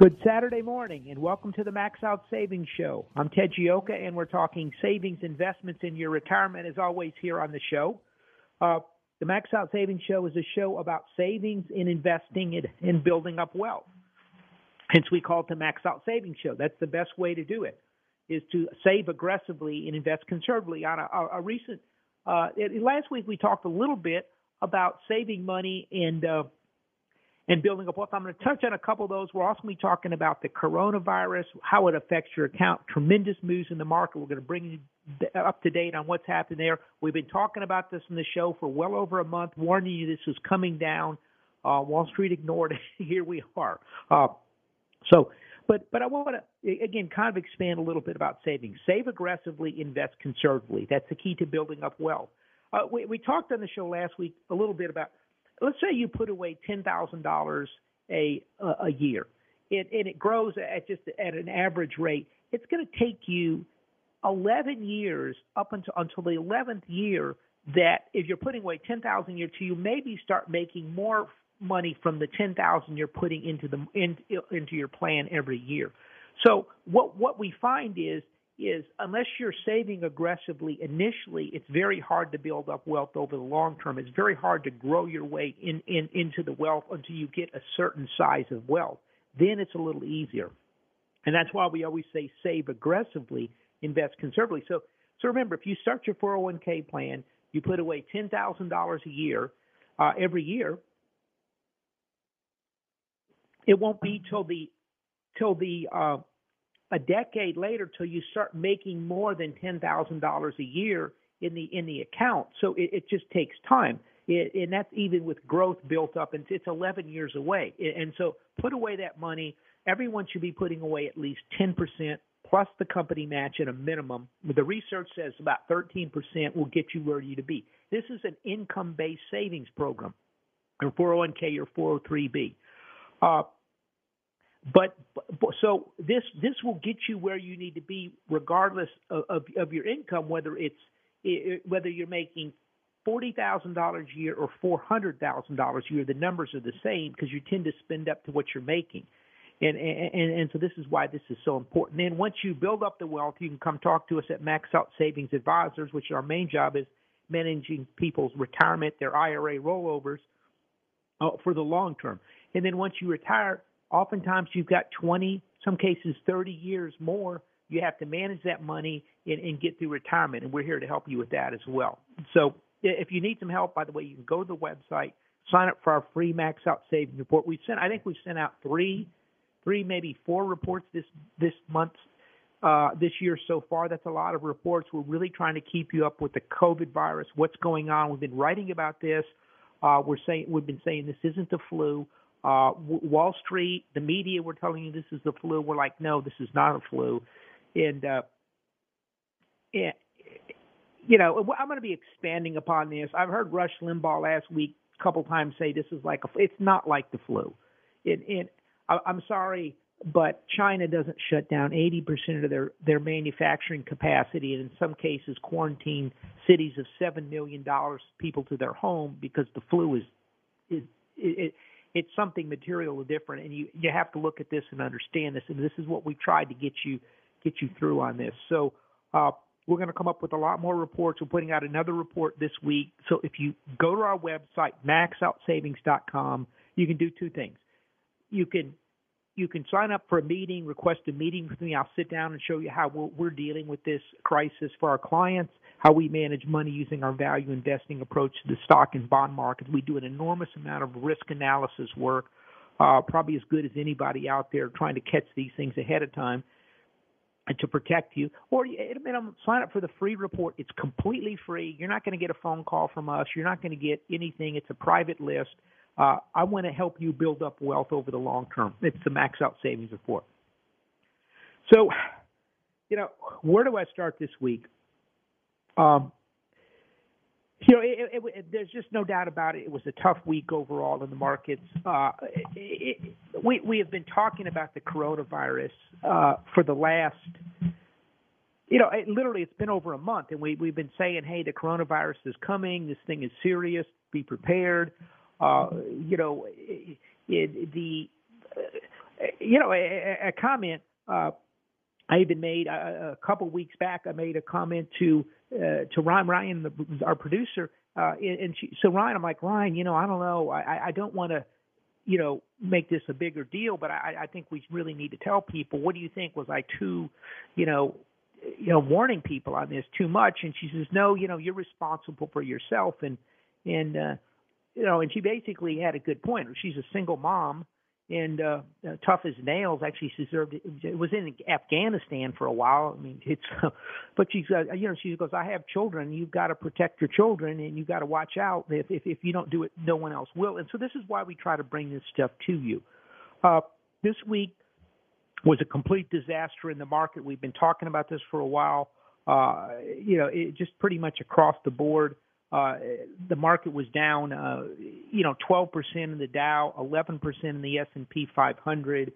Good Saturday morning, and welcome to the Max Out Savings Show. I'm Ted Gioka, and we're talking savings, investments in your retirement, as always, here on the show. Uh, the Max Out Savings Show is a show about savings and investing and, and building up wealth. Hence, we call it the Max Out Savings Show. That's the best way to do it, is to save aggressively and invest conservatively. On a, a, a recent, uh, it, last week we talked a little bit about saving money and uh, and building up wealth. I'm going to touch on a couple of those. We're also going to be talking about the coronavirus, how it affects your account, tremendous moves in the market. We're going to bring you up to date on what's happening there. We've been talking about this in the show for well over a month, warning you this was coming down. Uh, Wall Street ignored it. Here we are. Uh, so, but but I want to again kind of expand a little bit about savings. Save aggressively, invest conservatively. That's the key to building up wealth. Uh, we, we talked on the show last week a little bit about let's say you put away ten thousand dollars a a year, it, and it grows at just at an average rate. It's going to take you eleven years up until until the eleventh year that if you're putting away ten thousand a year to you maybe start making more money from the ten thousand you're putting into the in, into your plan every year. So what what we find is is unless you're saving aggressively initially, it's very hard to build up wealth over the long term. It's very hard to grow your way in, in into the wealth until you get a certain size of wealth. Then it's a little easier. And that's why we always say save aggressively, invest conservatively. So so remember, if you start your 401k plan, you put away $10,000 a year uh, every year. It won't be till the till the uh, a decade later till you start making more than ten thousand dollars a year in the in the account. So it, it just takes time, it, and that's even with growth built up, and it's 11 years away. And so put away that money. Everyone should be putting away at least 10 percent plus the company match at a minimum. The research says about 13 percent will get you where you to be. This is an income-based savings program, or 401k or 403b. Uh, but, but so this this will get you where you need to be, regardless of, of, of your income, whether it's it, whether you're making forty thousand dollars a year or four hundred thousand dollars a year. The numbers are the same because you tend to spend up to what you're making. And, and and so this is why this is so important. And once you build up the wealth, you can come talk to us at Max Out Savings Advisors, which our main job is managing people's retirement, their IRA rollovers uh, for the long term. And then once you retire, Oftentimes, you've got 20, some cases 30 years more. You have to manage that money and, and get through retirement, and we're here to help you with that as well. So, if you need some help, by the way, you can go to the website, sign up for our free Max Out Savings report. We've sent, I think we've sent out three, three maybe four reports this this month, uh, this year so far. That's a lot of reports. We're really trying to keep you up with the COVID virus, what's going on. We've been writing about this. Uh, we're saying we've been saying this isn't the flu. Uh, Wall Street, the media were telling you this is the flu. We're like, no, this is not a flu. And, uh, and you know, I'm going to be expanding upon this. I've heard Rush Limbaugh last week a couple times say this is like a. It's not like the flu. And, and I'm sorry, but China doesn't shut down 80% of their their manufacturing capacity, and in some cases quarantine cities of seven million dollars people to their home because the flu is is it, it's something materially different, and you you have to look at this and understand this, and this is what we tried to get you get you through on this. So. Uh, we're going to come up with a lot more reports. We're putting out another report this week. So if you go to our website, maxoutsavings.com, you can do two things. You can you can sign up for a meeting, request a meeting with me. I'll sit down and show you how we're, dealing with this crisis for our clients, how we manage money using our value investing approach to the stock and bond markets. We do an enormous amount of risk analysis work, uh, probably as good as anybody out there trying to catch these things ahead of time and to protect you. Or minimum, sign up for the free report. It's completely free. You're not going to get a phone call from us. You're not going to get anything. It's a private list. Uh, I want to help you build up wealth over the long term. It's the Max Out Savings Report. So, you know, where do I start this week? Um, you know, it, it, it, there's just no doubt about it. It was a tough week overall in the markets. Uh, we we have been talking about the coronavirus uh, for the last, you know, literally it's been over a month, and we we've been saying, hey, the coronavirus is coming. This thing is serious. Be prepared. Uh, you know, it, the uh, you know a, a comment uh, I even made a, a couple weeks back. I made a comment to uh, to Ryan Ryan, the, our producer, uh, and she, so Ryan, I'm like Ryan, you know, I don't know, I, I don't want to, you know, make this a bigger deal, but I, I think we really need to tell people. What do you think? Was I too, you know, you know, warning people on this too much? And she says, no, you know, you're responsible for yourself, and and uh, you know, and she basically had a good point. She's a single mom and uh, uh, tough as nails. Actually, she served. It was in Afghanistan for a while. I mean, it's. But she's, uh, you know, she goes, "I have children. You've got to protect your children, and you've got to watch out. If, if if you don't do it, no one else will." And so this is why we try to bring this stuff to you. Uh, this week was a complete disaster in the market. We've been talking about this for a while. Uh, you know, it just pretty much across the board. Uh, the market was down, uh, you know, 12% in the Dow, 11% in the S&P 500.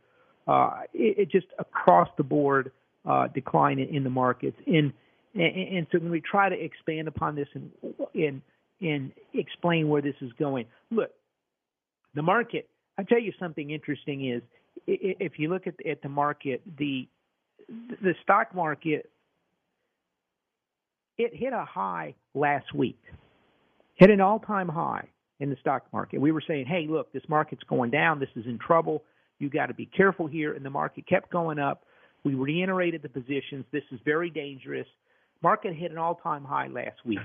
Uh, it, it just across the board uh, decline in, in the markets. And, and, and so when we try to expand upon this and, and and explain where this is going, look, the market. I tell you something interesting is if you look at at the market, the the stock market it hit a high last week hit an all time high in the stock market. We were saying, hey, look, this market's going down. This is in trouble. You got to be careful here. And the market kept going up. We reiterated the positions. This is very dangerous. Market hit an all time high last week.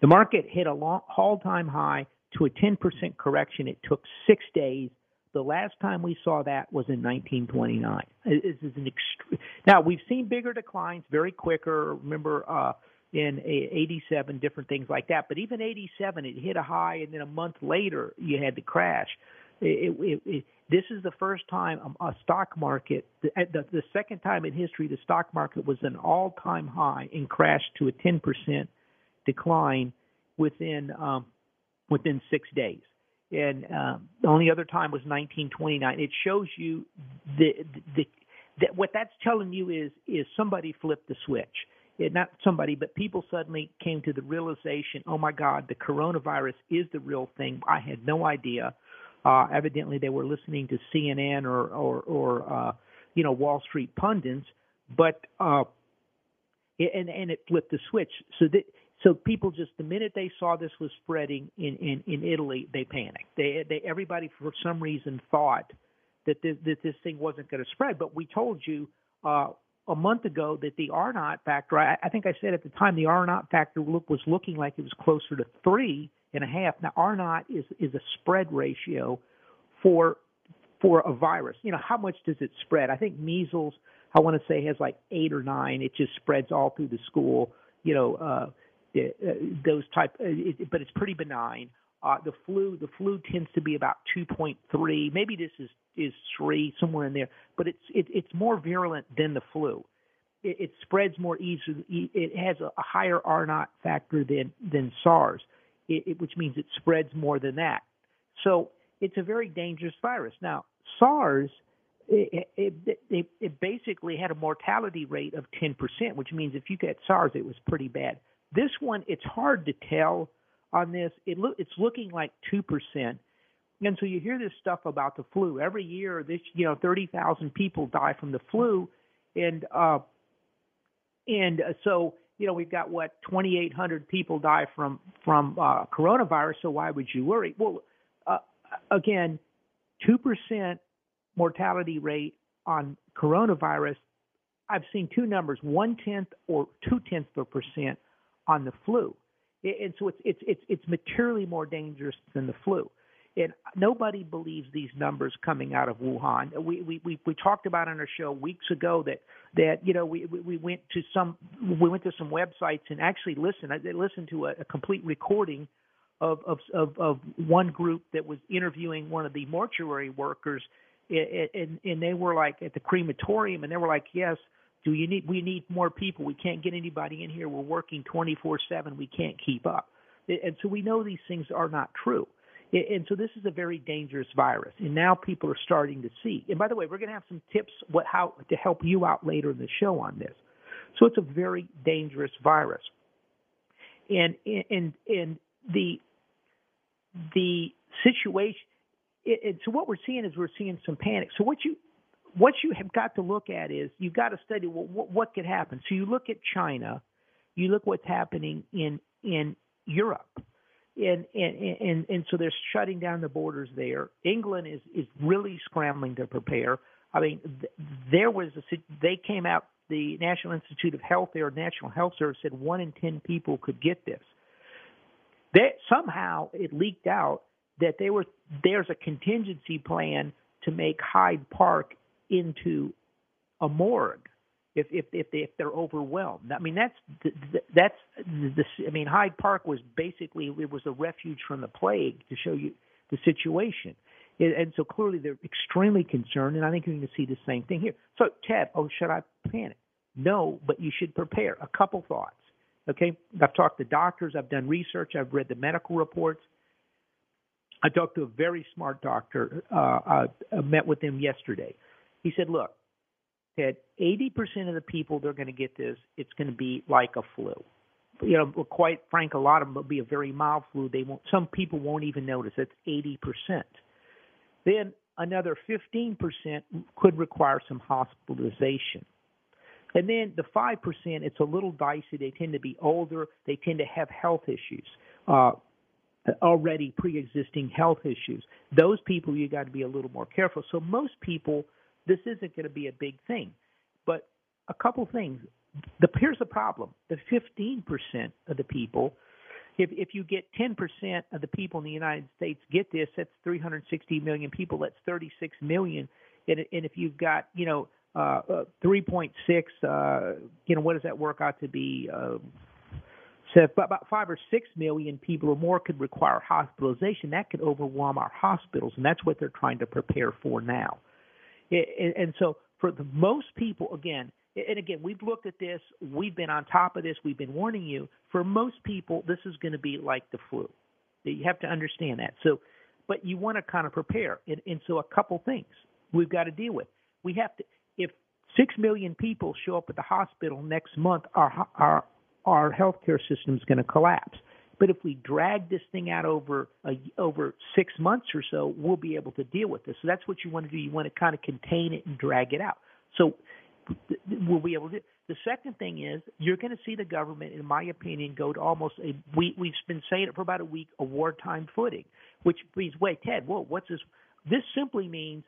The market hit a all time high to a 10% correction. It took six days. The last time we saw that was in 1929. This is an extreme. Now we've seen bigger declines, very quicker. Remember, uh, in 87, different things like that. But even 87, it hit a high, and then a month later, you had the crash. It, it, it, this is the first time a stock market, the, the, the second time in history, the stock market was an all time high and crashed to a 10% decline within um, within six days. And um, the only other time was 1929. It shows you the, the, that what that's telling you is is somebody flipped the switch it, not somebody, but people suddenly came to the realization, oh my God, the coronavirus is the real thing. I had no idea. Uh, evidently, they were listening to CNN or or, or uh, you know Wall Street pundits, but uh, and and it flipped the switch. So that so people just the minute they saw this was spreading in in, in Italy, they panicked. They they everybody for some reason thought that this, that this thing wasn't going to spread. But we told you uh, a month ago that the R naught factor, I, I think I said at the time the R naught factor look, was looking like it was closer to three and a half. Now R naught is is a spread ratio for for a virus. You know how much does it spread? I think measles, I want to say has like eight or nine. It just spreads all through the school. You know uh, uh those type, uh, it, but it's pretty benign. Uh, the flu, the flu tends to be about 2.3. Maybe this is is three, somewhere in there. But it's it, it's more virulent than the flu. It, it spreads more easily. It has a, a higher R naught factor than than SARS, it, which means it spreads more than that. So it's a very dangerous virus. Now SARS, it, it, it, basically had a mortality rate of 10%, which means if you get SARS, it was pretty bad. This one, it's hard to tell on this. It look, it's looking like 2%. And so you hear this stuff about the flu every year. This, you know, 30,000 people die from the flu, and uh, and so you know we've got what 2,800 people die from from uh, coronavirus. So why would you worry? Well, uh, again, two percent mortality rate on coronavirus. I've seen two numbers: one tenth or two tenths of a percent on the flu, and so it's it's it's it's materially more dangerous than the flu. And nobody believes these numbers coming out of Wuhan. We we we, we talked about on our show weeks ago that that you know we we went to some we went to some websites and actually listened. I listened to a, a complete recording of, of of of one group that was interviewing one of the mortuary workers, and, and and they were like at the crematorium, and they were like, yes. Do you need? We need more people. We can't get anybody in here. We're working 24/7. We can't keep up, and so we know these things are not true. And so this is a very dangerous virus, and now people are starting to see. And by the way, we're going to have some tips what how to help you out later in the show on this. So it's a very dangerous virus, and and and the the situation. And so what we're seeing is we're seeing some panic. So what you what you have got to look at is you've got to study what, what could happen. So you look at China, you look what's happening in in Europe and and and and so they're shutting down the borders there. England is is really scrambling to prepare. I mean, th- there was a they came out. The National Institute of Health, their National Health Service said one in ten people could get this. That somehow it leaked out that there was there's a contingency plan to make Hyde Park into a morgue if if if, they, if they're overwhelmed. I mean that's that's the I mean Hyde Park was basically it was a refuge from the plague to show you the situation. And so clearly they're extremely concerned, and I think you're going to see the same thing here. So, Ted, oh, should I panic? No, but you should prepare. A couple thoughts. Okay, I've talked to doctors, I've done research, I've read the medical reports. I talked to a very smart doctor. Uh, I met with him yesterday. He said, "Look, that 80% of the people that are going to get this, it's going to be like a flu. You know, quite frank, a lot of them will be a very mild flu. They won't. Some people won't even notice. That's 80%. Then another 15% could require some hospitalization. And then the 5%, it's a little dicey. They tend to be older. They tend to have health issues, uh, already pre existing health issues. Those people, you got to be a little more careful. So most people this isn't going to be a big thing. But a couple things. The, here's the problem: the 15% of the people, if if you get 10% of the people in the United States get this, that's 360 million people. That's 36 million. And, and if you've got you know uh, uh, 3.6, uh, you know what does that work out to be? Uh, so about five or six million people or more could require hospitalization. That could overwhelm our hospitals, and that's what they're trying to prepare for now. And so for the most people, again, and again, we've looked at this, we've been on top of this, we've been warning you. For most people, this is going to be like the flu. You have to understand that. So, but you want to kind of prepare. And, and so, a couple things we've got to deal with. We have to, if six million people show up at the hospital next month, our our our healthcare system is going to collapse. But if we drag this thing out over a, over six months or so, we'll be able to deal with this. So that's what you want to do. You want to kind of contain it and drag it out. So we'll be able to. The second thing is you're going to see the government, in my opinion, go to almost a we we've been saying it for about a week, a wartime footing, which means wait, Ted, whoa, what's this? This simply means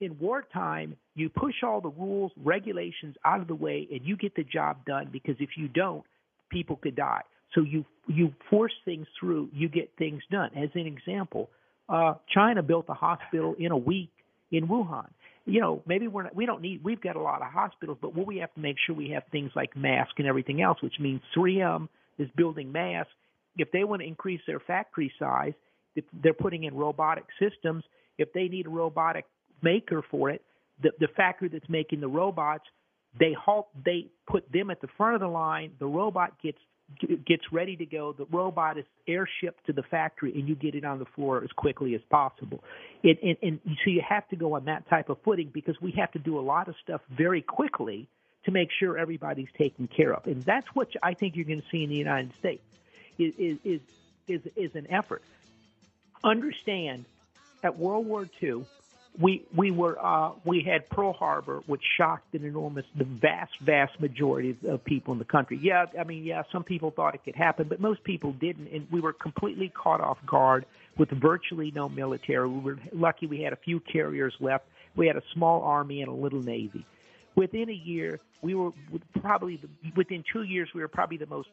in wartime you push all the rules, regulations out of the way, and you get the job done because if you don't, people could die. So you you force things through, you get things done. As an example, uh, China built a hospital in a week in Wuhan. You know, maybe we're not, we don't need we've got a lot of hospitals, but what we have to make sure we have things like masks and everything else, which means 3M is building masks. If they want to increase their factory size, they're putting in robotic systems. If they need a robotic maker for it, the, the factory that's making the robots, they halt. They put them at the front of the line. The robot gets gets ready to go. The robot is airshipped to the factory, and you get it on the floor as quickly as possible. It, and, and so you have to go on that type of footing because we have to do a lot of stuff very quickly to make sure everybody's taken care of. And that's what I think you're going to see in the United States is is is, is an effort. Understand, at World War II, we we were uh, we had Pearl Harbor, which shocked an enormous, the vast vast majority of people in the country. Yeah, I mean, yeah, some people thought it could happen, but most people didn't, and we were completely caught off guard with virtually no military. We were lucky; we had a few carriers left. We had a small army and a little navy. Within a year, we were probably within two years we were probably the most.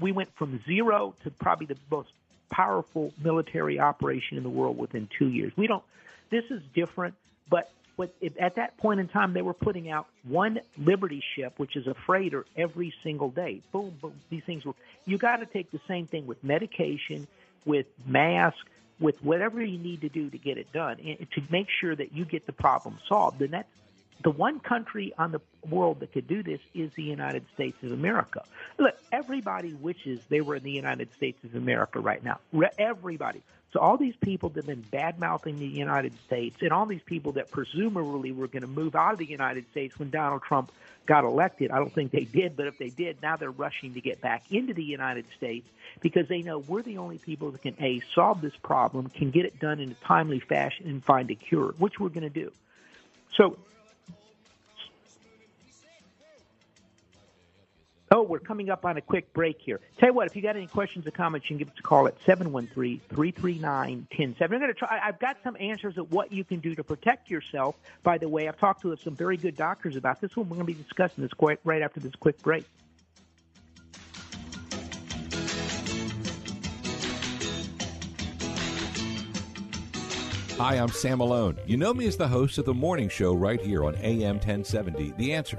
We went from zero to probably the most powerful military operation in the world within two years. We don't this is different, but but at that point in time, they were putting out one Liberty ship, which is a freighter, every single day. Boom, boom. These things were. You got to take the same thing with medication, with masks, with whatever you need to do to get it done, and to make sure that you get the problem solved. And that's the one country on the world that could do this is the United States of America. Look, everybody wishes they were in the United States of America right now. Everybody. So all these people that have been bad mouthing the United States and all these people that presumably were going to move out of the United States when Donald Trump got elected, I don't think they did, but if they did, now they're rushing to get back into the United States because they know we're the only people that can A, solve this problem, can get it done in a timely fashion, and find a cure, which we're going to do. So Oh, we're coming up on a quick break here. Tell you what, if you got any questions or comments, you can give us a call at 713-339-1070. I'm going to try, I've got some answers of what you can do to protect yourself. By the way, I've talked to some very good doctors about this one. We're going to be discussing this quite right after this quick break. Hi, I'm Sam Malone. You know me as the host of the morning show right here on AM 1070, The Answer.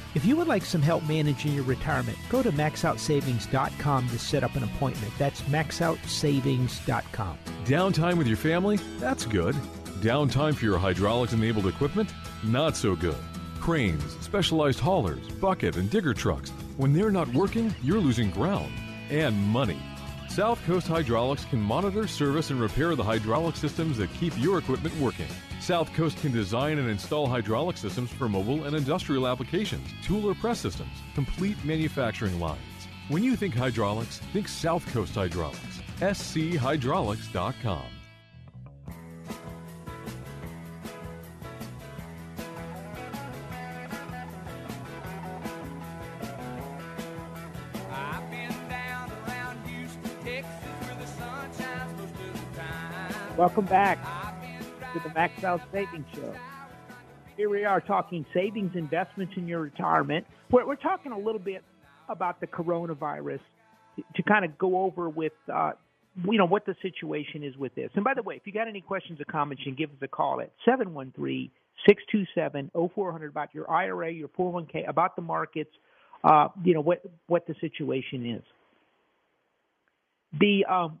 If you would like some help managing your retirement, go to maxoutsavings.com to set up an appointment. That's maxoutsavings.com. Downtime with your family? That's good. Downtime for your hydraulics enabled equipment? Not so good. Cranes, specialized haulers, bucket, and digger trucks. When they're not working, you're losing ground and money. South Coast Hydraulics can monitor, service, and repair the hydraulic systems that keep your equipment working. South Coast can design and install hydraulic systems for mobile and industrial applications, tool or press systems, complete manufacturing lines. When you think hydraulics, think South Coast Hydraulics. schydraulics.com. Welcome back to the Max Out Savings Show. Here we are talking savings investments in your retirement. We're, we're talking a little bit about the coronavirus to, to kind of go over with, uh, you know, what the situation is with this. And by the way, if you got any questions or comments, you can give us a call at 713 627 0400 about your IRA, your 401k, about the markets, uh, you know, what, what the situation is. The um,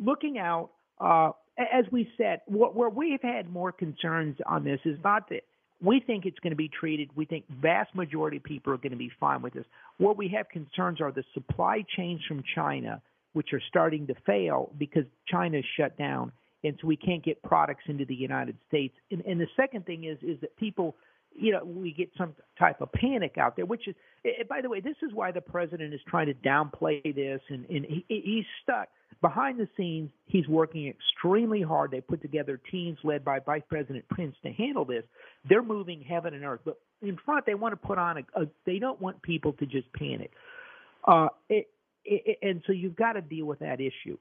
looking out uh, as we said, where we've had more concerns on this is not that we think it's going to be treated. We think vast majority of people are going to be fine with this. What we have concerns are the supply chains from China, which are starting to fail because China is shut down, and so we can't get products into the United States. And, and the second thing is is that people you know, we get some type of panic out there, which is, eh, eh, by the way, this is why the president is trying to downplay this, and, and he, he's stuck behind the scenes. He's working extremely hard. They put together teams led by Vice President Pence to handle this. They're moving heaven and earth, but in front they want to put on a. a they don't want people to just panic, uh, it, it, and so you've got to deal with that issue.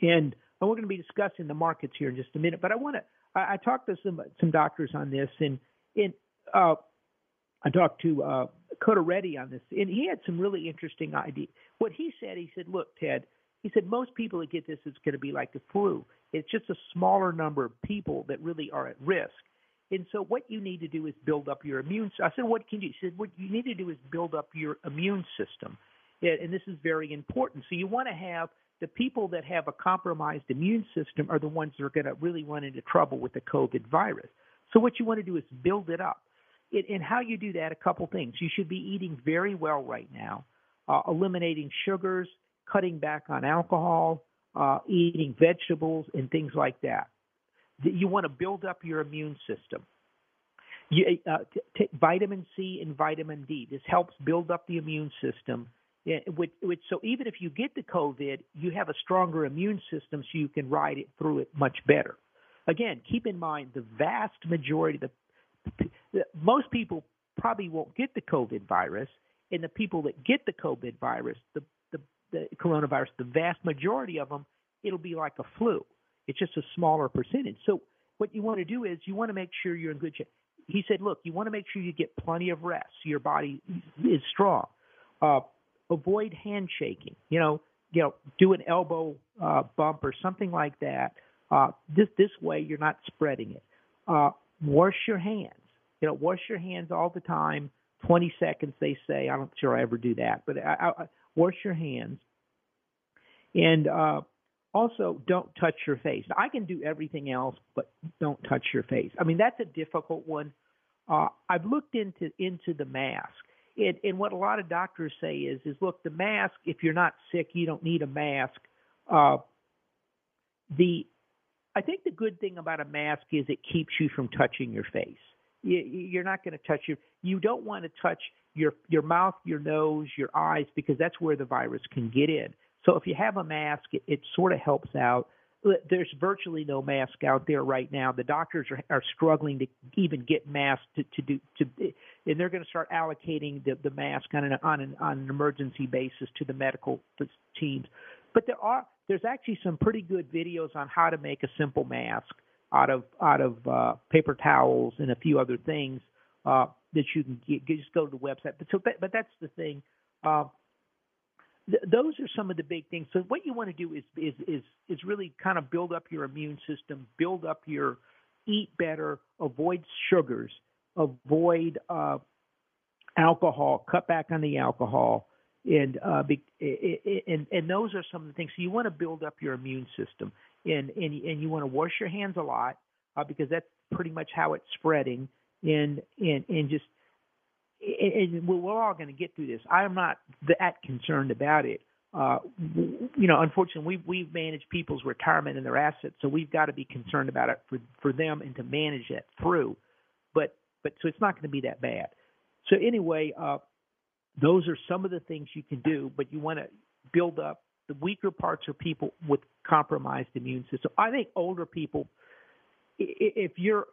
And we're going to be discussing the markets here in just a minute, but I want to. I, I talked to some some doctors on this, and and uh, I talked to uh, Reddy on this, and he had some really interesting ideas. What he said, he said, "Look, Ted," he said, "most people that get this is going to be like the flu. It's just a smaller number of people that really are at risk." And so, what you need to do is build up your immune. I said, "What can you?" He said, "What you need to do is build up your immune system, and this is very important. So you want to have." The people that have a compromised immune system are the ones that are going to really run into trouble with the COVID virus. So what you want to do is build it up. It, and how you do that, a couple things. You should be eating very well right now, uh, eliminating sugars, cutting back on alcohol, uh, eating vegetables, and things like that. You want to build up your immune system. You, uh, t- take vitamin C and vitamin D. This helps build up the immune system. Which, which, so even if you get the COVID, you have a stronger immune system, so you can ride it through it much better. Again, keep in mind the vast majority, the, the most people probably won't get the COVID virus, and the people that get the COVID virus, the, the coronavirus, the vast majority of them, it'll be like a flu. It's just a smaller percentage. So what you want to do is you want to make sure you're in good shape. He said, look, you want to make sure you get plenty of rest. So your body is strong. Uh, avoid handshaking. You know, you know, do an elbow uh, bump or something like that. Uh, this this way, you're not spreading it. Uh, wash your hands. You know, wash your hands all the time. 20 seconds, they say. I'm not sure I ever do that, but I, I, wash your hands. And uh, also, don't touch your face. Now, I can do everything else, but don't touch your face. I mean, that's a difficult one. Uh, I've looked into into the mask, and, and what a lot of doctors say is, is look, the mask. If you're not sick, you don't need a mask. Uh, the I think the good thing about a mask is it keeps you from touching your face. You're not going to touch your. You don't want to touch your your mouth, your nose, your eyes because that's where the virus can get in. So if you have a mask, it, it sort of helps out. There's virtually no mask out there right now. The doctors are, are struggling to even get masks to, to do to, and they're going to start allocating the, the mask on an on an on an emergency basis to the medical teams. But there are there's actually some pretty good videos on how to make a simple mask out of out of uh, paper towels and a few other things uh, that you can get. Just go to the website. But so, but, but that's the thing. Uh, th- those are some of the big things. So what you want to do is is is is really kind of build up your immune system, build up your eat better, avoid sugars, avoid uh, alcohol, cut back on the alcohol, and uh, be, and and those are some of the things. So you want to build up your immune system, and and and you want to wash your hands a lot uh, because that's pretty much how it's spreading, and and and just and we're all going to get through this. I am not that concerned about it. Uh, you know, unfortunately, we we've managed people's retirement and their assets, so we've got to be concerned about it for for them and to manage that through. But but so it's not going to be that bad. So anyway, uh, those are some of the things you can do, but you want to build up the weaker parts are people with compromised immune system. I think older people, if you're,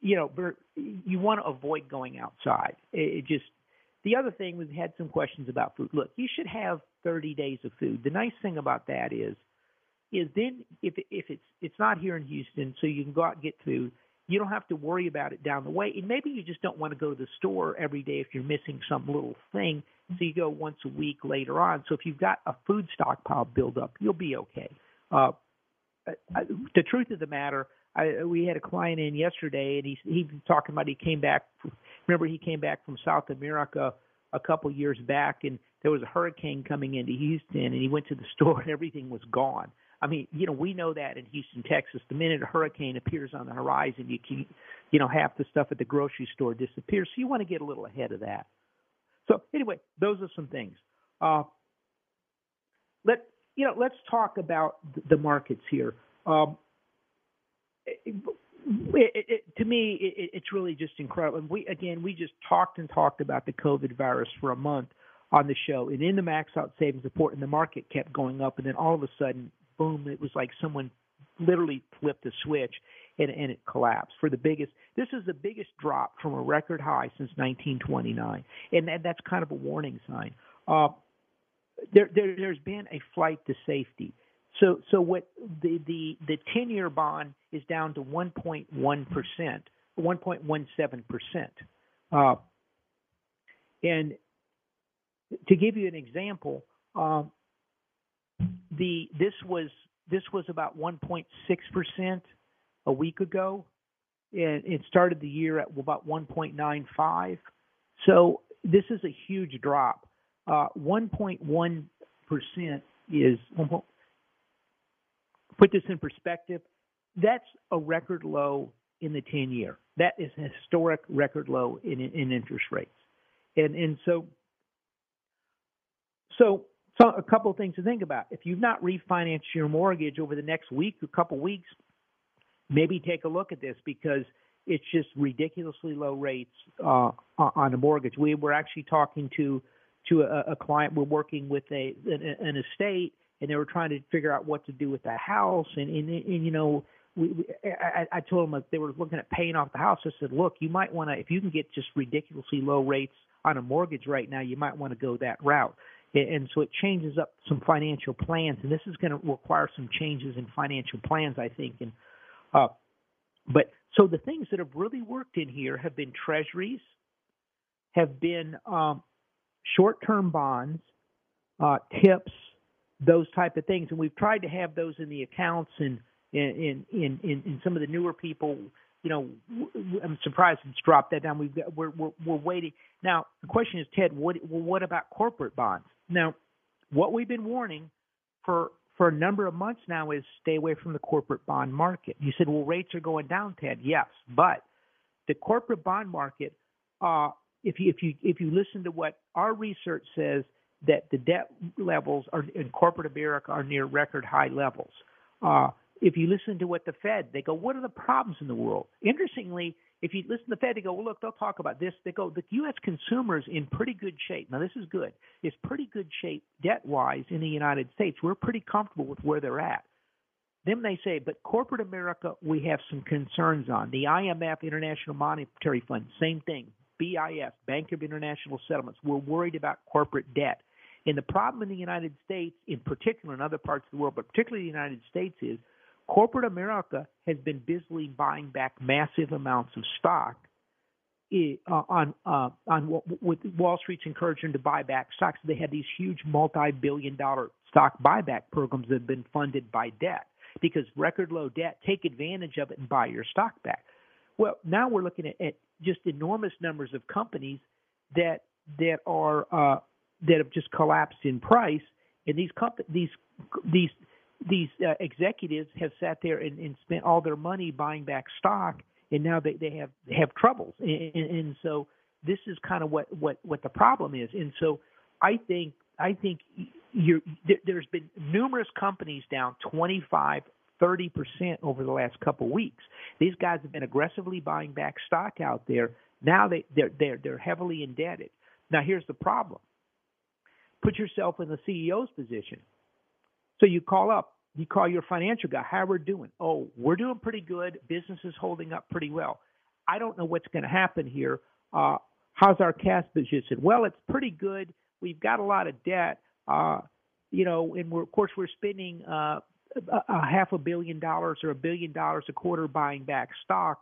you know, you want to avoid going outside. It just the other thing we've had some questions about food. Look, you should have 30 days of food. The nice thing about that is, is then if if it's it's not here in Houston, so you can go out and get food you don't have to worry about it down the way. And maybe you just don't want to go to the store every day if you're missing some little thing. So you go once a week later on. So if you've got a food stockpile build up, you'll be okay. Uh, the truth of the matter, I, we had a client in yesterday, and he he was talking about he came back. Remember, he came back from South America a couple years back, and there was a hurricane coming into Houston, and he went to the store, and everything was gone. I mean, you know, we know that in Houston, Texas, the minute a hurricane appears on the horizon, you can, you know, half the stuff at the grocery store disappears. So you want to get a little ahead of that. So anyway, those are some things. Uh, let you know. Let's talk about the markets here. Um, it, it, it, to me, it's really just incredible. And we again, we just talked and talked about the COVID virus for a month on the show, and in the max out savings report, and the market kept going up, and then all of a sudden, boom! It was like someone literally flipped a switch, and, and it collapsed for the biggest. This is the biggest drop from a record high since 1929, and that, that's kind of a warning sign. Uh, there, there, there's been a flight to safety. So, so what the the the 10-year bond is down to 1.1 percent, 1.17 percent, uh, and to give you an example, um, the this was this was about 1.6 percent a week ago, and it started the year at about 1.95. So this is a huge drop. Uh, 1.1 percent is put this in perspective. That's a record low in the 10 year. That is a historic record low in, in interest rates, and and so so so a couple of things to think about. If you've not refinanced your mortgage over the next week or couple weeks, maybe take a look at this because it's just ridiculously low rates uh, on a mortgage. We were actually talking to to a, a client. We're working with a an, an estate, and they were trying to figure out what to do with the house. And and, and you know, we, we I, I told them they were looking at paying off the house. I said, look, you might want to if you can get just ridiculously low rates on a mortgage right now, you might want to go that route. And so it changes up some financial plans, and this is going to require some changes in financial plans, I think. And uh, but so the things that have really worked in here have been treasuries, have been um, short-term bonds, uh, tips, those type of things, and we've tried to have those in the accounts and in in in, in some of the newer people. You know, I'm surprised it's dropped that down. We've got, we're, we're we're waiting now. The question is, Ted, what what about corporate bonds? Now, what we've been warning for for a number of months now is stay away from the corporate bond market. You said, well, rates are going down, Ted. Yes, but the corporate bond market, uh, if you if you if you listen to what our research says, that the debt levels are in corporate America are near record high levels. Uh, if you listen to what the Fed, they go, what are the problems in the world? Interestingly, if you listen to the Fed, they go, well, look, they'll talk about this. They go, the U.S. consumer is in pretty good shape. Now, this is good. It's pretty good shape debt wise in the United States. We're pretty comfortable with where they're at. Then they say, but corporate America, we have some concerns on. The IMF, International Monetary Fund, same thing. BIS, Bank of International Settlements, we're worried about corporate debt. And the problem in the United States, in particular in other parts of the world, but particularly the United States, is corporate America has been busily buying back massive amounts of stock uh, on uh, on with Wall Street's encouraging to buy back stocks. They had these huge multi-billion-dollar stock buyback programs that have been funded by debt because record low debt. Take advantage of it and buy your stock back. Well, now we're looking at, at just enormous numbers of companies that that are uh, that have just collapsed in price, and these comp- these these these uh, executives have sat there and, and spent all their money buying back stock, and now they, they have have troubles. And, and, and so this is kind of what, what what the problem is. And so I think I think you're, there's been numerous companies down 25, 30 percent over the last couple of weeks. These guys have been aggressively buying back stock out there. Now they they're they're they're heavily indebted. Now here's the problem. Put yourself in the CEO's position so you call up, you call your financial guy, how are we're doing? Oh, we're doing pretty good. Business is holding up pretty well. I don't know what's going to happen here. Uh, how's our cash position? Well, it's pretty good. We've got a lot of debt. Uh, you know, and we're, of course we're spending uh, a, a half a billion dollars or a billion dollars a quarter buying back stock.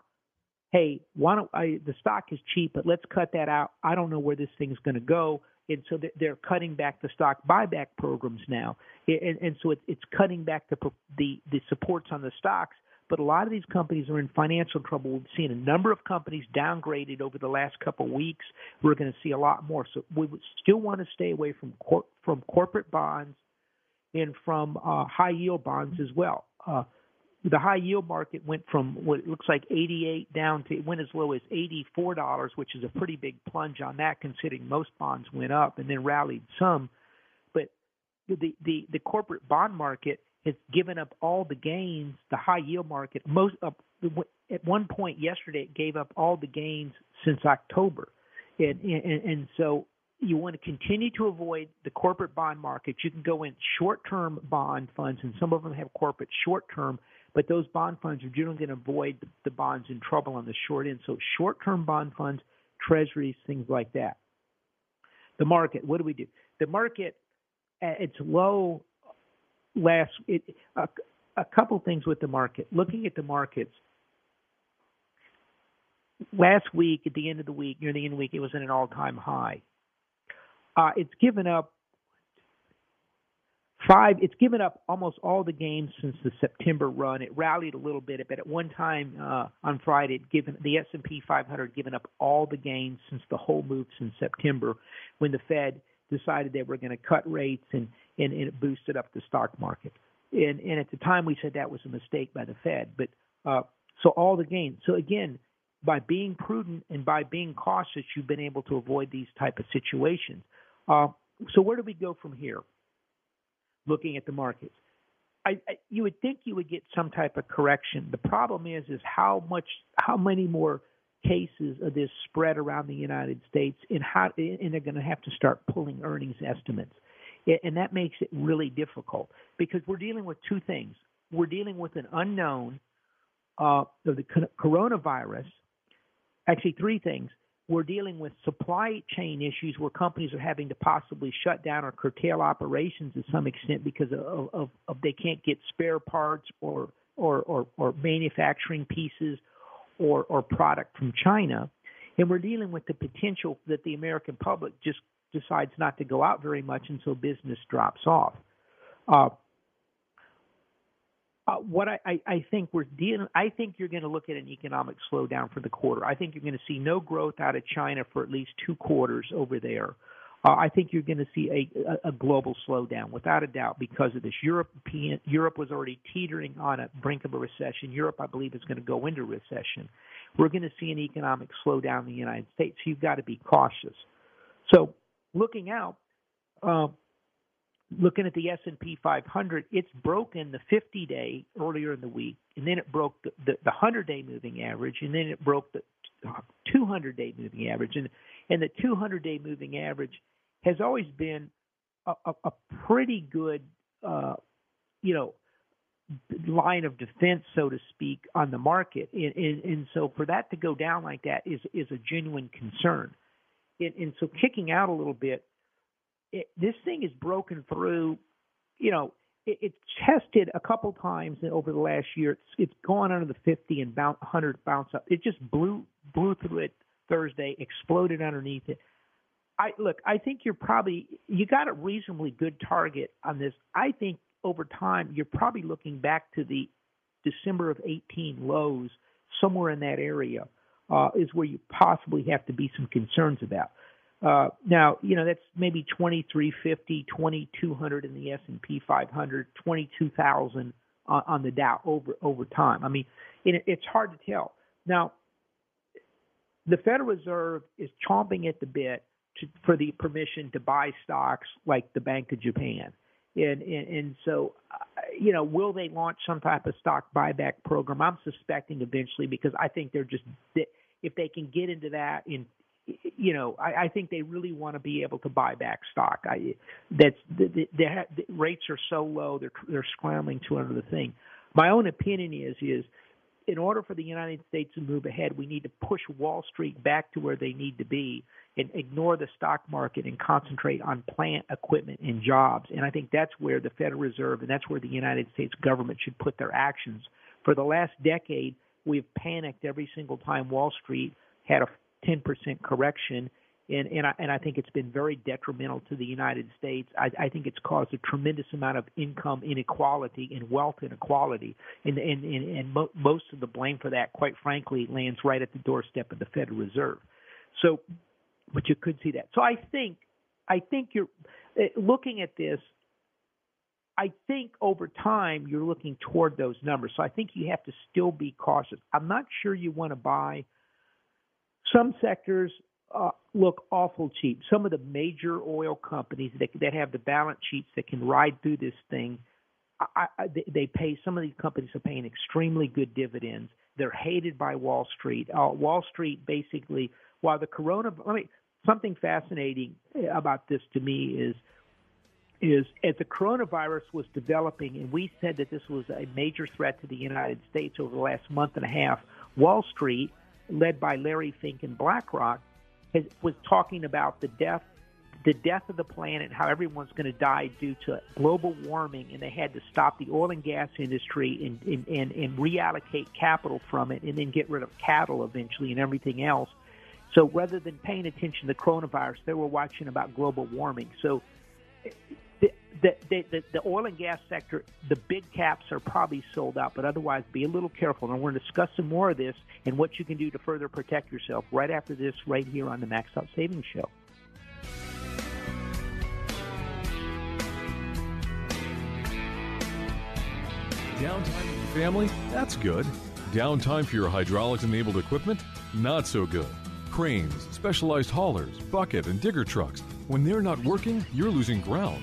Hey, why don't I, the stock is cheap, but let's cut that out. I don't know where this thing's going to go and so they're cutting back the stock buyback programs now, and, and so it's cutting back the, the the supports on the stocks. But a lot of these companies are in financial trouble. We've seen a number of companies downgraded over the last couple of weeks. We're going to see a lot more. So we still want to stay away from cor- from corporate bonds and from uh, high yield bonds as well. Uh, the high yield market went from what it looks like 88 down to it went as low as 84 dollars, which is a pretty big plunge on that, considering most bonds went up and then rallied some. But the the the corporate bond market has given up all the gains. The high yield market most at one point yesterday it gave up all the gains since October, and and, and so you want to continue to avoid the corporate bond market. You can go in short-term bond funds, and some of them have corporate short-term but those bond funds are generally going to avoid the bonds in trouble on the short end. So short-term bond funds, treasuries, things like that. The market, what do we do? The market at its low last it, a, a couple things with the market. Looking at the markets, last week at the end of the week, near the end of the week, it was at an all-time high. Uh, it's given up Five, it's given up almost all the gains since the September run. It rallied a little bit, but at one time uh, on Friday, it given the S&P 500 given up all the gains since the whole move since September, when the Fed decided they were going to cut rates and, and, and it boosted up the stock market. And, and at the time, we said that was a mistake by the Fed. But uh, so all the gains. So again, by being prudent and by being cautious, you've been able to avoid these type of situations. Uh, so where do we go from here? Looking at the markets. I, I, you would think you would get some type of correction. The problem is, is how much, how many more cases of this spread around the United States, and how, and they're going to have to start pulling earnings estimates, and that makes it really difficult because we're dealing with two things. We're dealing with an unknown uh, of the coronavirus. Actually, three things we're dealing with supply chain issues where companies are having to possibly shut down or curtail operations to some extent because of, of, of they can't get spare parts or or, or, or manufacturing pieces or, or product from China. And we're dealing with the potential that the American public just decides not to go out very much and so business drops off. Uh, uh, what I, I, I think we're dealing, I think you're going to look at an economic slowdown for the quarter. I think you're going to see no growth out of China for at least two quarters over there. Uh, I think you're going to see a, a, a global slowdown without a doubt because of this. European Europe was already teetering on a brink of a recession. Europe, I believe, is going to go into recession. We're going to see an economic slowdown in the United States. You've got to be cautious. So looking out, uh, looking at the S&P 500, it's broken the 50-day earlier in the week, and then it broke the, the, the 100-day moving average, and then it broke the 200-day moving average, and and the 200-day moving average has always been a, a, a pretty good, uh, you know, line of defense, so to speak, on the market, and, and, and so for that to go down like that is is a genuine concern, and, and so kicking out a little bit it, this thing is broken through. You know, it, it's tested a couple times over the last year. It's it's gone under the 50 and bounce 100 bounce up. It just blew blew through it Thursday, exploded underneath it. I look. I think you're probably you got a reasonably good target on this. I think over time you're probably looking back to the December of 18 lows, somewhere in that area, uh, is where you possibly have to be some concerns about. Uh, now, you know that's maybe 2350, 2200 in the S&P 500, 22,000 on, on the Dow over over time. I mean, it, it's hard to tell. Now, the Federal Reserve is chomping at the bit to, for the permission to buy stocks like the Bank of Japan. And, and, and so, uh, you know, will they launch some type of stock buyback program? I'm suspecting eventually because I think they're just if they can get into that in you know, I, I think they really want to be able to buy back stock. I that's the, the, the, the rates are so low; they're they're scrambling to another thing. My own opinion is is in order for the United States to move ahead, we need to push Wall Street back to where they need to be and ignore the stock market and concentrate on plant equipment and jobs. And I think that's where the Federal Reserve and that's where the United States government should put their actions. For the last decade, we've panicked every single time Wall Street had a 10% correction. And, and, I, and I think it's been very detrimental to the United States. I, I think it's caused a tremendous amount of income inequality and wealth inequality. And, and, and, and mo- most of the blame for that, quite frankly, lands right at the doorstep of the Federal Reserve. So, but you could see that. So I think, I think you're eh, looking at this. I think over time you're looking toward those numbers. So I think you have to still be cautious. I'm not sure you want to buy some sectors uh, look awful cheap. Some of the major oil companies that that have the balance sheets that can ride through this thing, I, I, they pay. Some of these companies are paying extremely good dividends. They're hated by Wall Street. Uh, Wall Street basically, while the corona, let me something fascinating about this to me is is as the coronavirus was developing, and we said that this was a major threat to the United States over the last month and a half. Wall Street, led by Larry Fink and BlackRock, has, was talking about the death the death of the planet, how everyone's going to die due to global warming, and they had to stop the oil and gas industry and, and, and, and reallocate capital from it, and then get rid of cattle eventually and everything else. So rather than paying attention to coronavirus, they were watching about global warming. So the, the, the, oil and gas sector, the big caps are probably sold out, but otherwise be a little careful. And we're going to discuss some more of this and what you can do to further protect yourself right after this, right here on the Max Out Savings Show. Downtime with your family? That's good. Downtime for your hydraulics enabled equipment? Not so good. Cranes, specialized haulers, bucket, and digger trucks. When they're not working, you're losing ground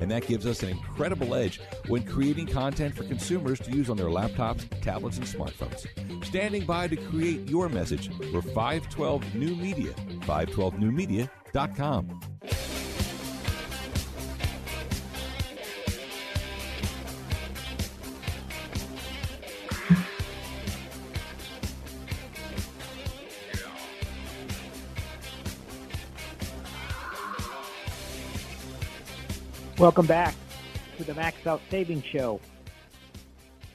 And that gives us an incredible edge when creating content for consumers to use on their laptops, tablets, and smartphones. Standing by to create your message, we're 512 New Media, 512newmedia.com. Welcome back to the Max Out Savings Show.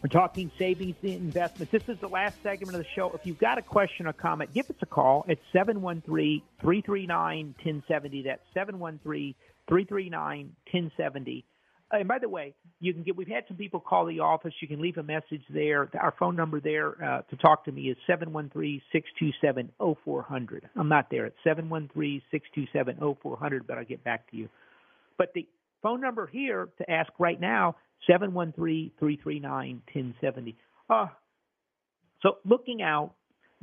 We're talking savings and investments. This is the last segment of the show. If you've got a question or comment, give us a call at 713-339-1070. That's 713-339-1070. And by the way, you can get. We've had some people call the office. You can leave a message there. Our phone number there uh, to talk to me is seven one three six two seven zero four hundred. I'm not there. It's seven one three six two seven zero four hundred. But I'll get back to you. But the Phone number here to ask right now, 713-339-1070. Uh, so looking out,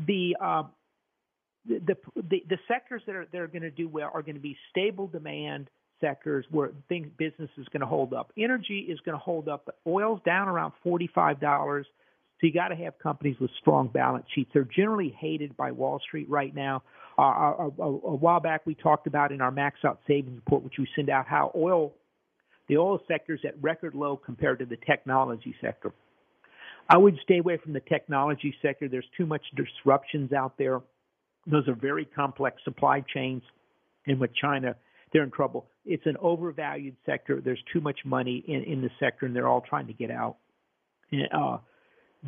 the, uh, the, the, the sectors that are, that are going to do well are going to be stable demand sectors where things, business is going to hold up. Energy is going to hold up. Oil's down around $45. So you got to have companies with strong balance sheets. They're generally hated by Wall Street right now. Uh, a, a, a, while back, we talked about in our Max Out Savings report, which we send out, how oil the oil sector is at record low compared to the technology sector. I would stay away from the technology sector. There's too much disruptions out there. Those are very complex supply chains. And with China, they're in trouble. It's an overvalued sector. There's too much money in, in the sector, and they're all trying to get out. Uh,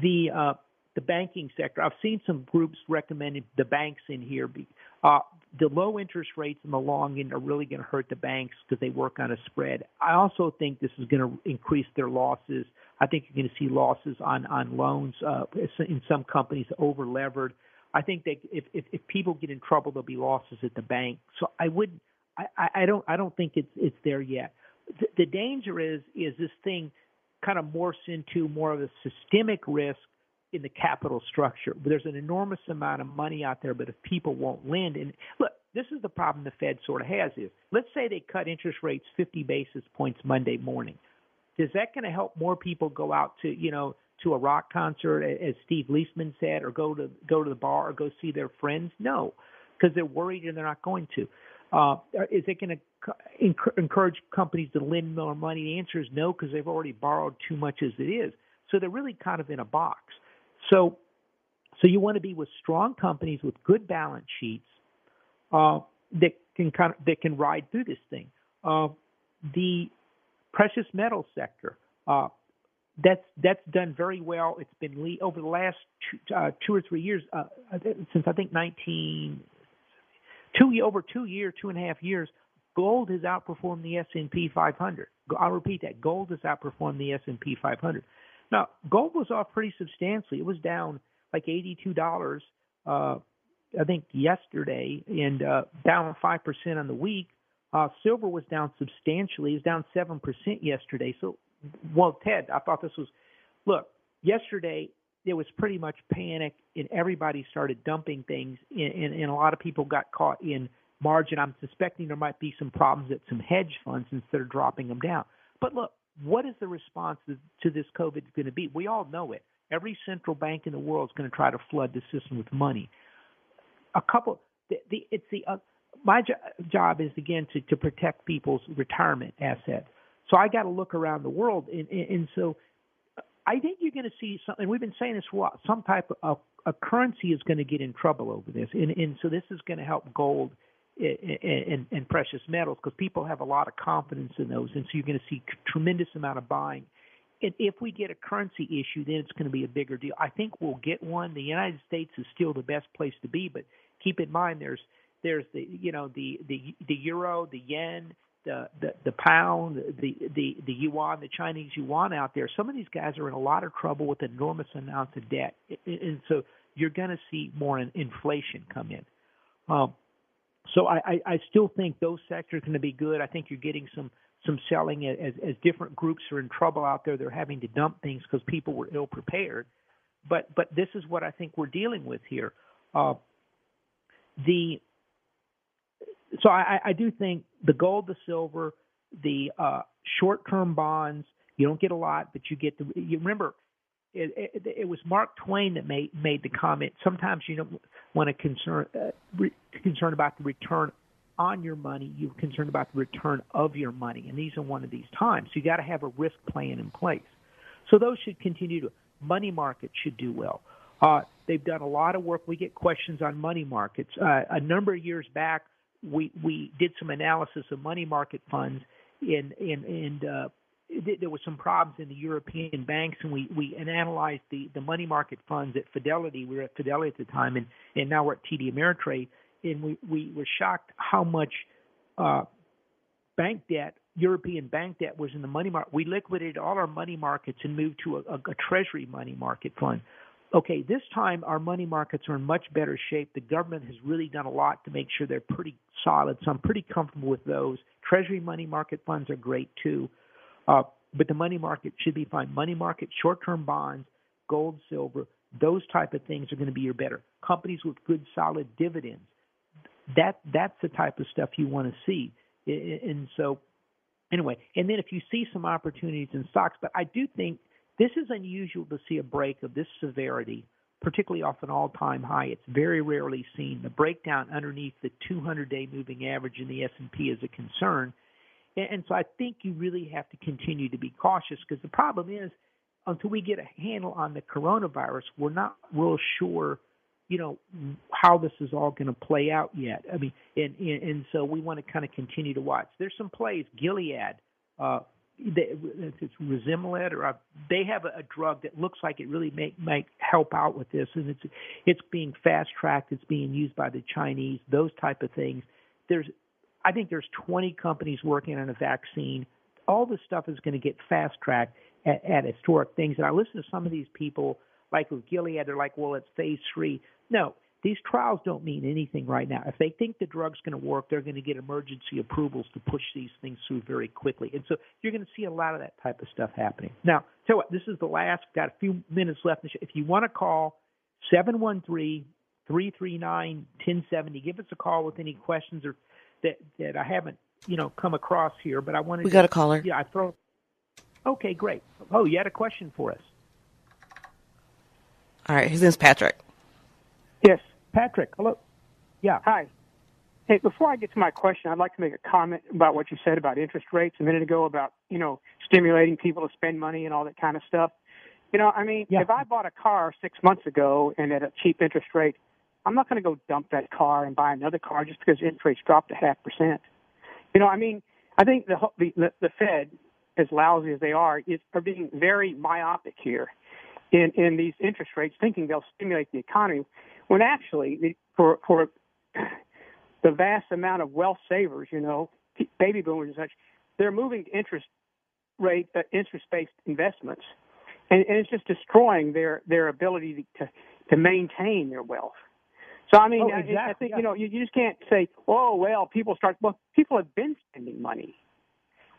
the uh, the banking sector. I've seen some groups recommending the banks in here. Uh, the low interest rates in the long end are really going to hurt the banks because they work on a spread. I also think this is going to increase their losses. I think you're going to see losses on on loans uh, in some companies over levered. I think that if, if if people get in trouble, there'll be losses at the bank. So I would I, I don't I don't think it's it's there yet. The, the danger is is this thing kind of morphs into more of a systemic risk in the capital structure. There's an enormous amount of money out there, but if people won't lend, and look, this is the problem the Fed sort of has is let's say they cut interest rates 50 basis points Monday morning. Is that going to help more people go out to you know to a rock concert, as Steve Liesman said, or go to go to the bar or go see their friends? No, because they're worried and they're not going to. Uh, is it going to encourage companies to lend more money? The answer is no, because they've already borrowed too much as it is. So they're really kind of in a box. So, so you want to be with strong companies with good balance sheets uh, that can kind of that can ride through this thing. Uh, the precious metal sector uh, that's that's done very well. It's been le- over the last two, uh, two or three years uh, since I think 19 two over two year two and a half years. Gold has outperformed the S&P 500. I'll repeat that. Gold has outperformed the S&P 500. Now, gold was off pretty substantially. It was down like $82, uh, I think, yesterday, and uh, down 5% on the week. Uh, silver was down substantially. It was down 7% yesterday. So, well, Ted, I thought this was look, yesterday there was pretty much panic, and everybody started dumping things, and, and, and a lot of people got caught in margin. I'm suspecting there might be some problems at some hedge funds instead of dropping them down. But look, what is the response to this COVID going to be? We all know it. Every central bank in the world is going to try to flood the system with money. A couple, the, the it's the uh, my jo- job is again to to protect people's retirement assets. So I got to look around the world, and, and, and so I think you're going to see something. We've been saying this for a while. Some type of a currency is going to get in trouble over this, and, and so this is going to help gold and, and precious metals because people have a lot of confidence in those, and so you're going to see tremendous amount of buying. And if we get a currency issue, then it's going to be a bigger deal. I think we'll get one. The United States is still the best place to be, but keep in mind there's there's the you know the the the euro, the yen, the the, the pound, the the the yuan, the Chinese yuan out there. Some of these guys are in a lot of trouble with enormous amounts of debt, and so you're going to see more inflation come in. Um, so I, I, I still think those sectors are going to be good. I think you're getting some some selling as as different groups are in trouble out there. They're having to dump things because people were ill prepared. But but this is what I think we're dealing with here. Uh, the so I, I do think the gold, the silver, the uh, short-term bonds. You don't get a lot, but you get the. You remember, it, it, it was Mark Twain that made made the comment. Sometimes you don't want to concern uh, re, concerned about the return on your money. You're concerned about the return of your money, and these are one of these times. So you got to have a risk plan in place. So those should continue to. Money markets should do well. Uh, they've done a lot of work. We get questions on money markets. Uh, a number of years back, we we did some analysis of money market funds and and and uh, there were some problems in the European banks, and we we analyzed the the money market funds at Fidelity. We were at Fidelity at the time, and and now we're at TD Ameritrade, and we we were shocked how much uh, bank debt, European bank debt, was in the money market. We liquidated all our money markets and moved to a, a, a Treasury money market fund okay, this time our money markets are in much better shape. The government has really done a lot to make sure they're pretty solid, so I'm pretty comfortable with those. Treasury money market funds are great too, uh, but the money market should be fine. Money market, short-term bonds, gold, silver, those type of things are going to be your better. Companies with good, solid dividends. That that's the type of stuff you want to see, and so anyway. And then if you see some opportunities in stocks, but I do think this is unusual to see a break of this severity, particularly off an all-time high. It's very rarely seen. The breakdown underneath the 200-day moving average in the S&P is a concern, and so I think you really have to continue to be cautious because the problem is until we get a handle on the coronavirus, we're not real sure, you know, how this is all going to play out yet. I mean, and and, and so we want to kind of continue to watch. There's some plays. Gilead, uh, they, it's Rezimlet or a, they have a, a drug that looks like it really may might help out with this, and it's it's being fast tracked. It's being used by the Chinese. Those type of things. There's, I think there's 20 companies working on a vaccine. All this stuff is going to get fast tracked at, at historic things. And I listen to some of these people, like with Gilead, they're like, well, it's phase three. No, these trials don't mean anything right now. If they think the drug's going to work, they're going to get emergency approvals to push these things through very quickly. And so you're going to see a lot of that type of stuff happening. Now, tell what, this is the last, got a few minutes left. If you want to call 713 339 1070, give us a call with any questions or that, that I haven't, you know, come across here. But I wanted We to, got a caller. Yeah, I throw. Okay, great. Oh, you had a question for us. All right, his name's Patrick. Yes. Patrick, hello. Yeah. Hi. Hey, before I get to my question, I'd like to make a comment about what you said about interest rates a minute ago about, you know, stimulating people to spend money and all that kind of stuff. You know, I mean, Yeah. if I bought a car six months ago and at a cheap interest rate, I'm not going to go dump that car and buy another car just because interest rates dropped a half percent. You know, I mean, I think the the, the, Fed, as lousy as they are, is are being very myopic here in in these interest rates, thinking they'll stimulate the economy, when actually for for the vast amount of wealth savers, you know, baby boomers and such, they're moving to interest rate uh, interest based investments, and, and it's just destroying their their ability to to maintain their wealth. So I mean, Oh, I- I, think yeah. you know you, you just can't say, oh well, people start. Well, people have been spending money.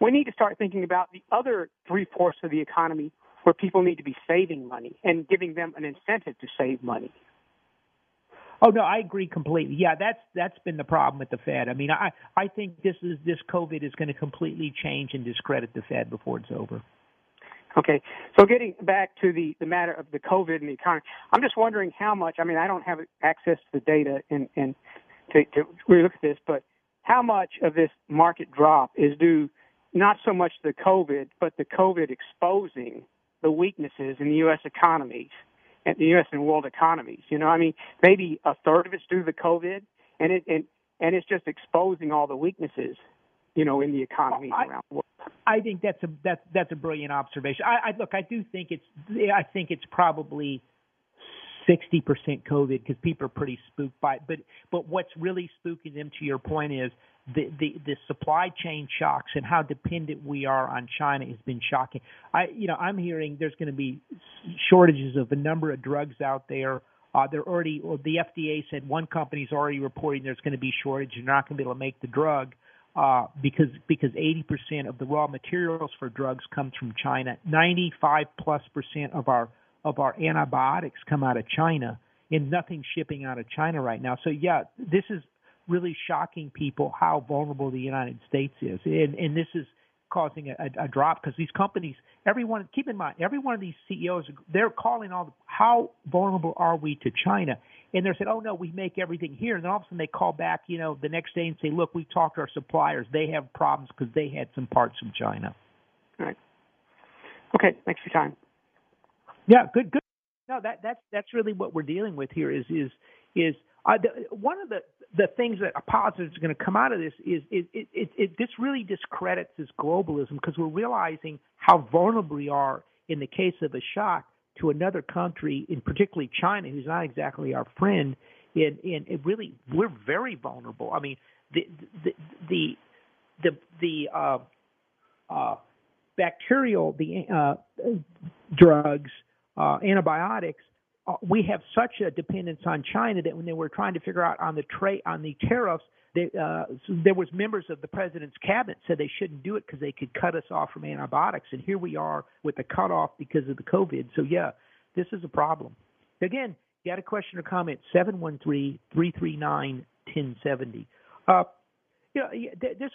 We need to start thinking about the other three fourths of the economy where people need to be saving money and giving them an incentive to save money. Oh no, I agree completely. Yeah, that's that's been the problem with the Fed. I mean, I I think this is this COVID is going to completely change and discredit the Fed before it's over. Okay, so getting back to the, the matter of the COVID and the economy, I'm just wondering how much. I mean, I don't have access to the data and and to, to really look at this, but how much of this market drop is due not so much to the COVID, but the COVID exposing the weaknesses in the U.S. economies and the U.S. and world economies. You know, I mean, maybe a third of it's due to the COVID, and it and and it's just exposing all the weaknesses, you know, in the economies I- around the world. I think that's a that's that's a brilliant observation. I, I look, I do think it's I think it's probably sixty percent COVID because people are pretty spooked by it. But but what's really spooking them, to your point, is the the the supply chain shocks and how dependent we are on China has been shocking. I you know I'm hearing there's going to be shortages of a number of drugs out there. Uh, they're already, or the FDA said one company's already reporting there's going to be shortage. You're not going to be able to make the drug uh, because because 80% of the raw materials for drugs comes from China. 95 plus percent of our of our antibiotics come out of China, and nothing shipping out of China right now. So yeah, this is really shocking people how vulnerable the United States is, and and this is causing a, a, a drop because these companies, everyone, keep in mind, every one of these CEOs, they're calling all the, how vulnerable are we to China? And they're saying, oh no, we make everything here. And then all of a sudden they call back, you know, the next day and say, look, we talked to our suppliers. They have problems because they had some parts from China. Right. Okay. Thanks for your time. Yeah, good, good. No, that that's that's really what we're dealing with here. Is is is uh, the, one of the the things that are positive is going to come out of this is is it, it, it this really discredits this globalism because we're realizing how vulnerable we are in the case of a shock to another country, in particularly China, who's not exactly our friend. And and it really we're very vulnerable. I mean, the the the the the uh, uh, bacterial the uh, drugs, uh, antibiotics, uh, we have such a dependence on China that when they were trying to figure out on the trade on the tariffs, they, uh, so there was members of the president's cabinet said they shouldn't do it because they could cut us off from antibiotics, and here we are with the cutoff because of the COVID. So yeah, this is a problem. Again, you had a question or comment? Seven one three three three nine ten seventy. Uh, you know, this,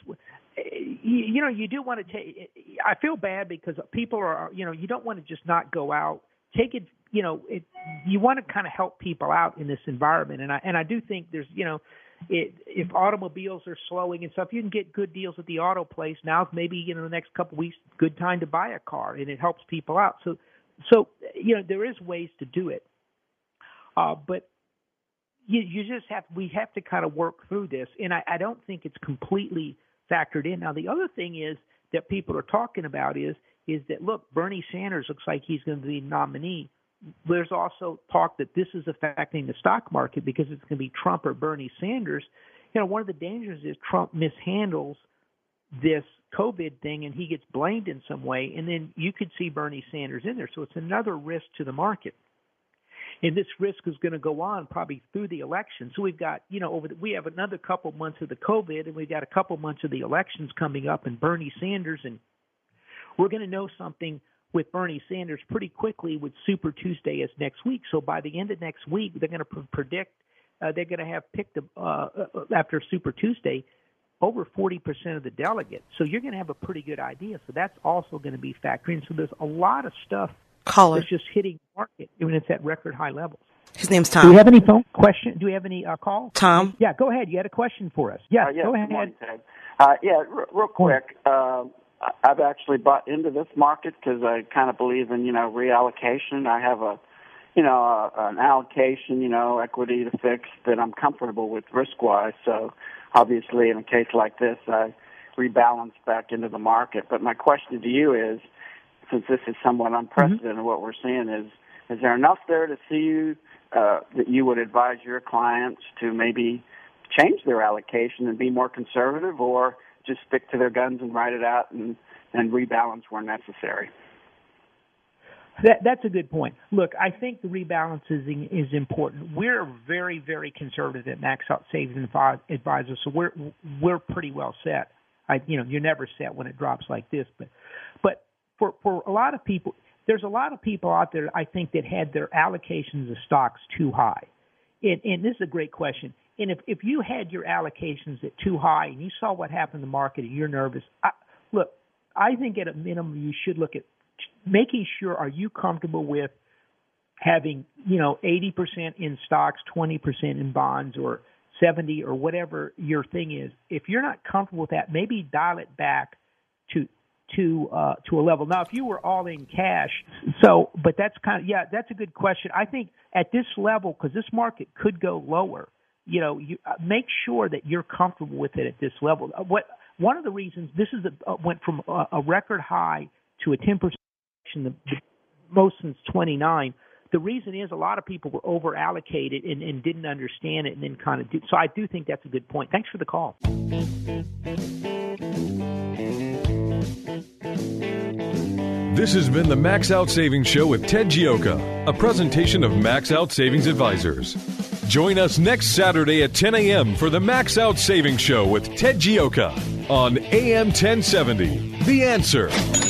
you know, you do want to take. I feel bad because people are, you know, you don't want to just not go out. Take it, you know, it, you want to kind of help people out in this environment, and I and I do think there's, you know, it, if automobiles are slowing and stuff, you can get good deals at the auto place. Now maybe you know the next couple of weeks, good time to buy a car, and it helps people out. So, so you know, there is ways to do it, uh, but you you just have we have to kind of work through this, and I, I don't think it's completely factored in. Now, the other thing is that people are talking about is is that look, Bernie Sanders looks like he's going to be nominee. There's also talk that this is affecting the stock market because it's going to be Trump or Bernie Sanders. You know, one of the dangers is Trump mishandles this COVID thing and he gets blamed in some way, and then you could see Bernie Sanders in there. So it's another risk to the market. And this risk is going to go on probably through the election. So we've got, you know, over the, we have another couple months of the COVID, and we've got a couple months of the elections coming up, and Bernie Sanders, and we're going to know something with Bernie Sanders pretty quickly with Super Tuesday as next week. So by the end of next week, they're going to predict uh, they're going to have picked uh, uh, after Super Tuesday over 40% of the delegates. So you're going to have a pretty good idea. So that's also going to be factoring. So there's a lot of stuff Caller. that's just hitting the market when it's at record high levels. His name's Tom. Do we have any phone question? Do we have any uh, call? Tom. Yeah, go ahead. You had a question for us. Yes, uh, yes go ahead. Morning, Uh, yeah, r- real quick. Uh, I've actually bought into this market because I kind of believe in you know reallocation. I have a you know a, an allocation, you know, equity to fix that I'm comfortable with risk wise. So obviously, in a case like this, I rebalance back into the market. But my question to you is, since this is somewhat unprecedented, mm-hmm. what we're seeing is, is there enough there to see you uh, that you would advise your clients to maybe change their allocation and be more conservative, or just stick to their guns and ride it out and, and rebalance where necessary? That, that's a good point. Look, I think the rebalancing is important. We're very, very conservative at Max Out Savings Advisor, so we're we're pretty well set. I, you know, you're never set when it drops like this, but but for for a lot of people, there's a lot of people out there I think that had their allocations of stocks too high, and, and this is a great question. And if if you had your allocations at too high and you saw what happened in the market and you're nervous, I, look, I think at a minimum you should look at making sure are you comfortable with having you know 80% in stocks 20% in bonds or 70 or whatever your thing is? If you're not comfortable with that maybe dial it back to to uh to a level. Now if you were all in cash so but that's kind of yeah that's a good question. I think at this level because this market could go lower you know you uh, make sure that you're comfortable with it at this level uh, what one of the reasons this is a, uh, went from a, a record high to a 10% the, the most since 29. The reason is a lot of people were over allocated and, and didn't understand it and then kind of do. So I do think that's a good point. Thanks for the call. This has been the Max Out Savings Show with Ted Gioka, a presentation of Max Out Savings Advisors. Join us next Saturday at 10 a.m. for the Max Out Savings Show with Ted Gioka on AM 1070. The answer.